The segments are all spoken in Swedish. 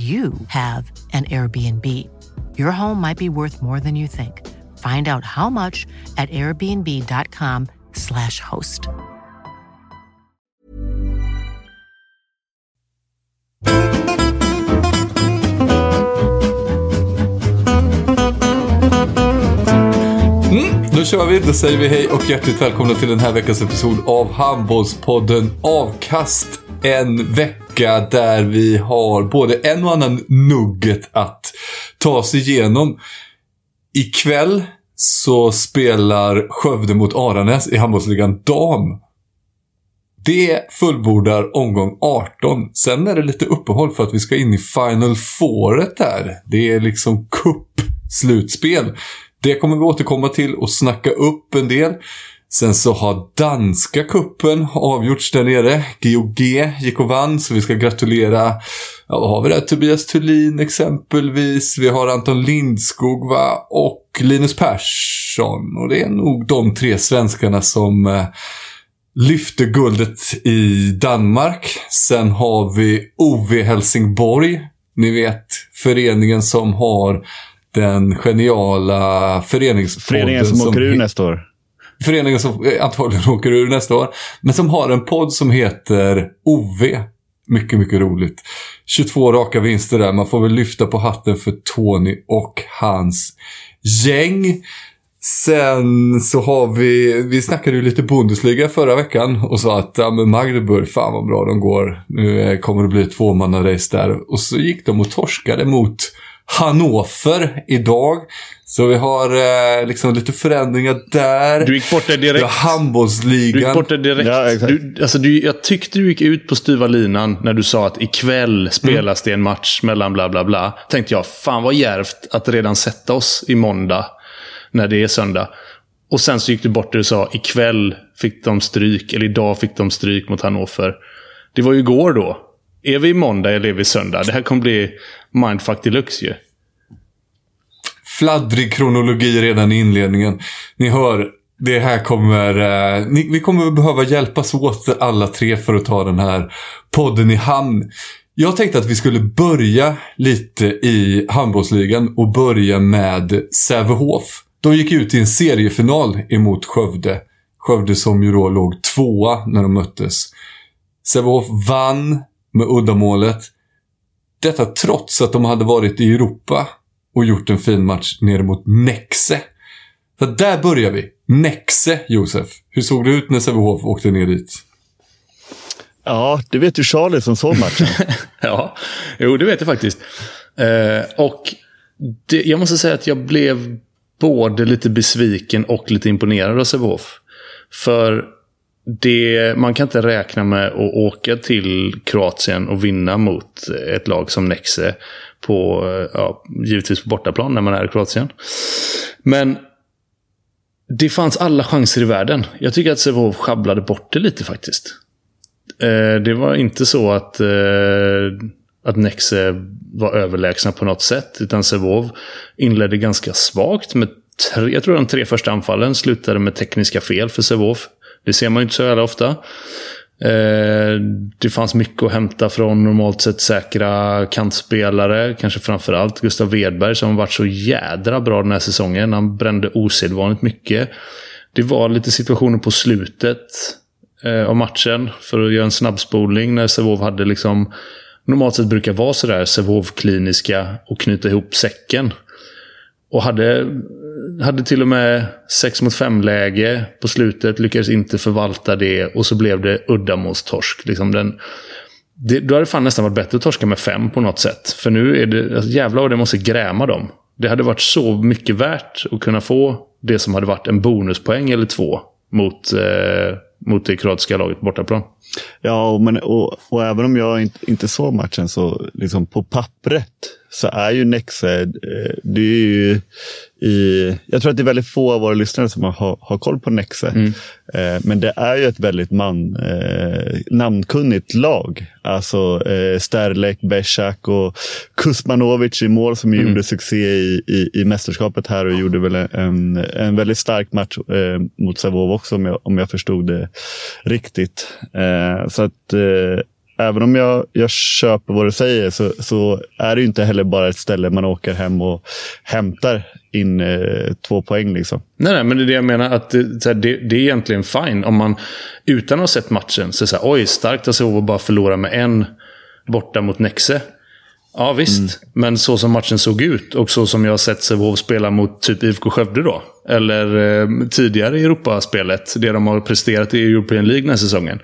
you have an Airbnb. Your home might be worth more than you think. Find out how much at airbnb.com/slash host. Mm, då kör vi, då säger vi hej och hjärtligt välkomna till den här veckans episod av Handbollspodden Avkast. En vecka där vi har både en och annan nugget att ta oss igenom. Ikväll så spelar Skövde mot Aranäs i handbollsligan dam. Det fullbordar omgång 18. Sen är det lite uppehåll för att vi ska in i Final Fouret där. Det är liksom cup-slutspel. Det kommer vi återkomma till och snacka upp en del. Sen så har danska kuppen avgjorts där nere. GOG gick och vann, så vi ska gratulera. Ja, vad har vi där? Tobias Thulin exempelvis. Vi har Anton Lindskog va? och Linus Persson. Och det är nog de tre svenskarna som eh, lyfte guldet i Danmark. Sen har vi OV Helsingborg. Ni vet, föreningen som har den geniala föreningspodden. Föreningen som, åker ur nästa år. Föreningen som antagligen åker ur nästa år. Men som har en podd som heter OV. Mycket, mycket roligt. 22 raka vinster där. Man får väl lyfta på hatten för Tony och hans gäng. Sen så har vi, vi snackade ju lite Bundesliga förra veckan och sa att ja, men Magdeburg, fan vad bra de går. Nu eh, kommer det bli ett tvåmannarace där. Och så gick de och torskade mot Hannover idag. Så vi har eh, liksom lite förändringar där. Du gick bort där direkt. Vi har handbollsligan. Du gick bort där direkt. Ja, du, alltså, du, jag tyckte du gick ut på styva linan när du sa att ikväll spelas det en match mellan bla bla bla. Tänkte jag, fan vad djärvt att redan sätta oss i måndag när det är söndag. Och sen så gick du bort där du sa ikväll fick de stryk, eller idag fick de stryk mot Hannover. Det var ju igår då. Är vi i måndag eller är vi söndag? Det här kommer bli mindfuck deluxe ju. Fladdrig kronologi redan i inledningen. Ni hör, det här kommer... Eh, ni, vi kommer behöva hjälpas åt alla tre för att ta den här podden i hamn. Jag tänkte att vi skulle börja lite i handbollsligan och börja med Sävehof. De gick ut i en seriefinal emot Skövde. Skövde som ju då låg tvåa när de möttes. Sävehof vann med uddamålet. Detta trots att de hade varit i Europa och gjort en fin match nere mot Nexe. Så där börjar vi. Nexe, Josef. Hur såg det ut när Sävehof åkte ner dit? Ja, det vet ju Charlie som såg matchen. ja, jo det vet jag faktiskt. Eh, och det, jag måste säga att jag blev både lite besviken och lite imponerad av Sävehof. För det, man kan inte räkna med att åka till Kroatien och vinna mot ett lag som Nexe. På, ja, givetvis på bortaplan när man är i Kroatien. Men det fanns alla chanser i världen. Jag tycker att Sävehof sjabblade bort det lite faktiskt. Eh, det var inte så att, eh, att Nexe var överlägsna på något sätt. Utan Sävehof inledde ganska svagt. Med tre, jag tror de tre första anfallen slutade med tekniska fel för Sävehof. Det ser man ju inte så jävla ofta. Eh, det fanns mycket att hämta från normalt sett säkra kantspelare. Kanske framförallt Gustav Wedberg som har varit så jädra bra den här säsongen. Han brände osedvanligt mycket. Det var lite situationer på slutet eh, av matchen för att göra en snabbspolning när Sävehof hade liksom normalt sett brukar vara sådär Sävehof-kliniska och knyta ihop säcken. Och hade, hade till och med 6 mot 5-läge på slutet, lyckades inte förvalta det och så blev det uddamålstorsk. Liksom den, det, då hade det fan nästan varit bättre att torska med 5 på något sätt. För nu är det, alltså, jävlar vad det måste gräma dem. Det hade varit så mycket värt att kunna få det som hade varit en bonuspoäng eller två mot, eh, mot det kroatiska laget bortaplan. Ja, men, och, och även om jag inte, inte såg matchen så liksom på pappret så är ju Nexe, eh, det är ju i, jag tror att det är väldigt få av våra lyssnare som har, har koll på Nexe. Mm. Eh, men det är ju ett väldigt man, eh, namnkunnigt lag. Alltså eh, Sterlek, Besak och Kusmanovic i mål som mm. gjorde succé i, i, i mästerskapet här och gjorde väl en, en väldigt stark match eh, mot Savov också om jag, om jag förstod det riktigt. Eh, så att eh, även om jag, jag köper vad du säger så, så är det inte heller bara ett ställe man åker hem och hämtar in eh, två poäng. Liksom. Nej, nej, men det är det jag menar. att Det, det, det är egentligen fine om man utan att ha sett matchen så, här, oj, starkt att Sävehof bara förlora med en borta mot Nexe. Ja visst, mm. men så som matchen såg ut och så som jag har sett Sävehof spela mot typ IFK Skövde då. Eller eh, tidigare i Europaspelet, det de har presterat i European League den här säsongen.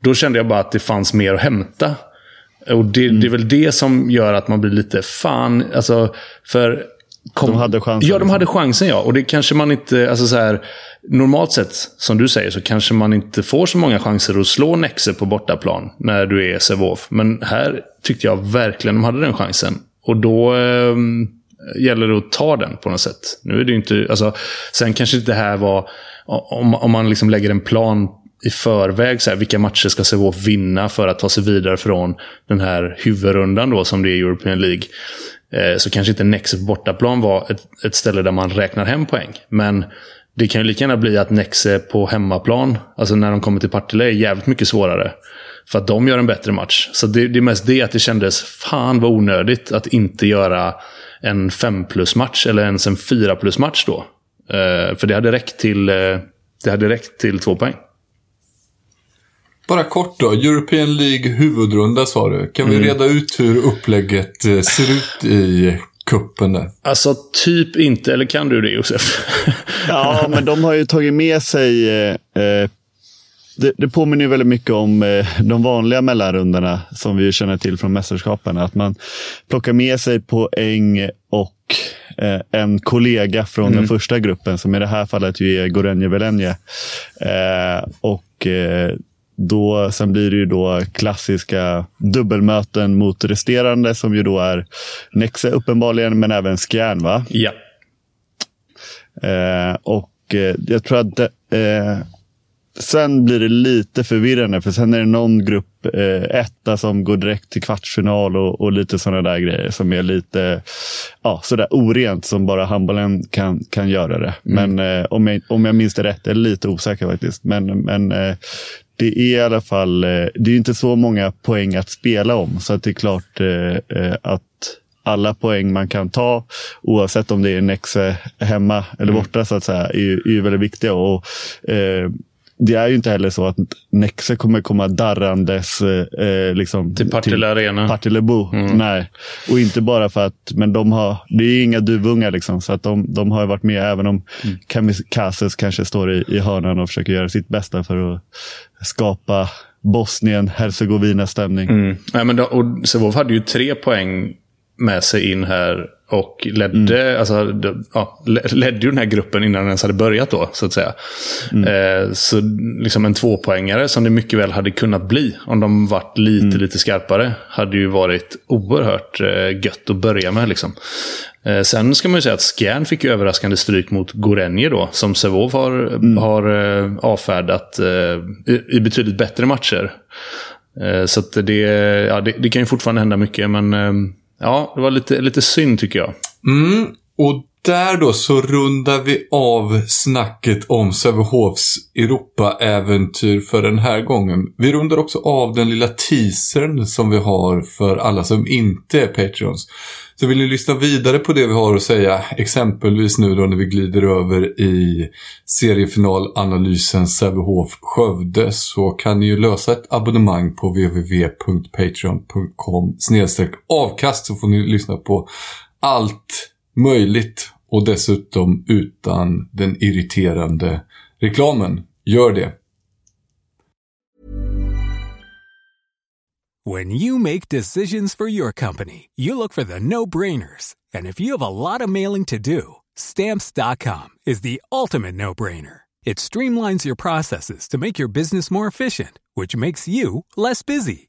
Då kände jag bara att det fanns mer att hämta. Och det, mm. det är väl det som gör att man blir lite fan. Alltså, för Kom, de hade chansen. Ja, de hade liksom. chansen ja. Och det kanske man inte, alltså så här, normalt sett, som du säger, så kanske man inte får så många chanser att slå Nexe på bortaplan när du är Sävehof. Men här tyckte jag verkligen de hade den chansen. Och då eh, Eh, gäller det att ta den på något sätt. Nu är det ju inte, alltså, sen kanske det här var, om, om man liksom lägger en plan i förväg, så här, vilka matcher ska Sävehof vinna för att ta sig vidare från den här huvudrundan då, som det är i European League. Eh, så kanske inte Nexe på bortaplan var ett, ett ställe där man räknar hem poäng. Men det kan ju lika gärna bli att Nexe på hemmaplan, alltså när de kommer till Partille, är jävligt mycket svårare. För att de gör en bättre match. Så det, det är mest det att det kändes, fan vad onödigt att inte göra en 5 plus-match, eller ens en 4 plus-match då. Eh, för det hade räckt till, eh, det hade räckt till två poäng. Bara kort då, European League huvudrunda sa du. Kan vi mm. reda ut hur upplägget eh, ser ut i kuppen där? Alltså typ inte, eller kan du det Josef? ja, men de har ju tagit med sig eh, eh, det, det påminner väldigt mycket om eh, de vanliga mellanrundorna som vi känner till från mästerskapen. Att man plockar med sig poäng och eh, en kollega från mm. den första gruppen, som i det här fallet ju är Gorenje Velenje. Eh, och då, sen blir det ju då klassiska dubbelmöten mot resterande som ju då är Nexe uppenbarligen, men även Skjern va? Ja. Eh, och eh, jag tror att eh, sen blir det lite förvirrande för sen är det någon grupp eh, etta som går direkt till kvartsfinal och, och lite sådana där grejer som är lite ja, sådär orent som bara handbollen kan, kan göra det. Mm. Men eh, om, jag, om jag minns det rätt, är lite osäker faktiskt. Men, men eh, det är i alla fall, eh, det är inte så många poäng att spela om. Så att det är klart eh, eh, att alla poäng man kan ta, oavsett om det är Nexe hemma eller mm. borta, så att säga, är, är väldigt viktiga. Och, eh, det är ju inte heller så att Nexe kommer komma darrandes eh, liksom, till Partille Arena. Partillebo. Mm. Nej, och inte bara för att, men de har, det är inga duvungar liksom, så att de, de har varit med även om mm. Kamikazes kanske står i, i hörnan och försöker göra sitt bästa för att skapa Bosnien-Hercegovina-stämning. Mm. Ja, men då, och Sevov hade ju tre poäng med sig in här och ledde, mm. alltså, ja, ledde ju den här gruppen innan den ens hade börjat då, så att säga. Mm. Eh, så liksom en tvåpoängare som det mycket väl hade kunnat bli, om de varit lite, mm. lite skarpare, hade ju varit oerhört eh, gött att börja med. Liksom. Eh, sen ska man ju säga att Skjern fick ju överraskande stryk mot Gorenje då, som Sevov har, mm. har eh, avfärdat eh, i, i betydligt bättre matcher. Eh, så det, ja, det, det, kan ju fortfarande hända mycket, men ja, det var lite, lite synd tycker jag. Mm, och där då så rundar vi av snacket om Sävehofs Europa-äventyr för den här gången. Vi rundar också av den lilla teasern som vi har för alla som inte är Patreons. Så vill ni lyssna vidare på det vi har att säga, exempelvis nu då när vi glider över i seriefinalanalysen Sävehof Skövde så kan ni ju lösa ett abonnemang på www.patreon.com avkast så får ni lyssna på allt möjligt och dessutom utan den irriterande reklamen. Gör det! When you make decisions for your company, you look for the no-brainers. And if you have a lot of mailing to do, stamps.com is the ultimate no-brainer. It streamlines your processes to make your business more efficient, which makes you less busy.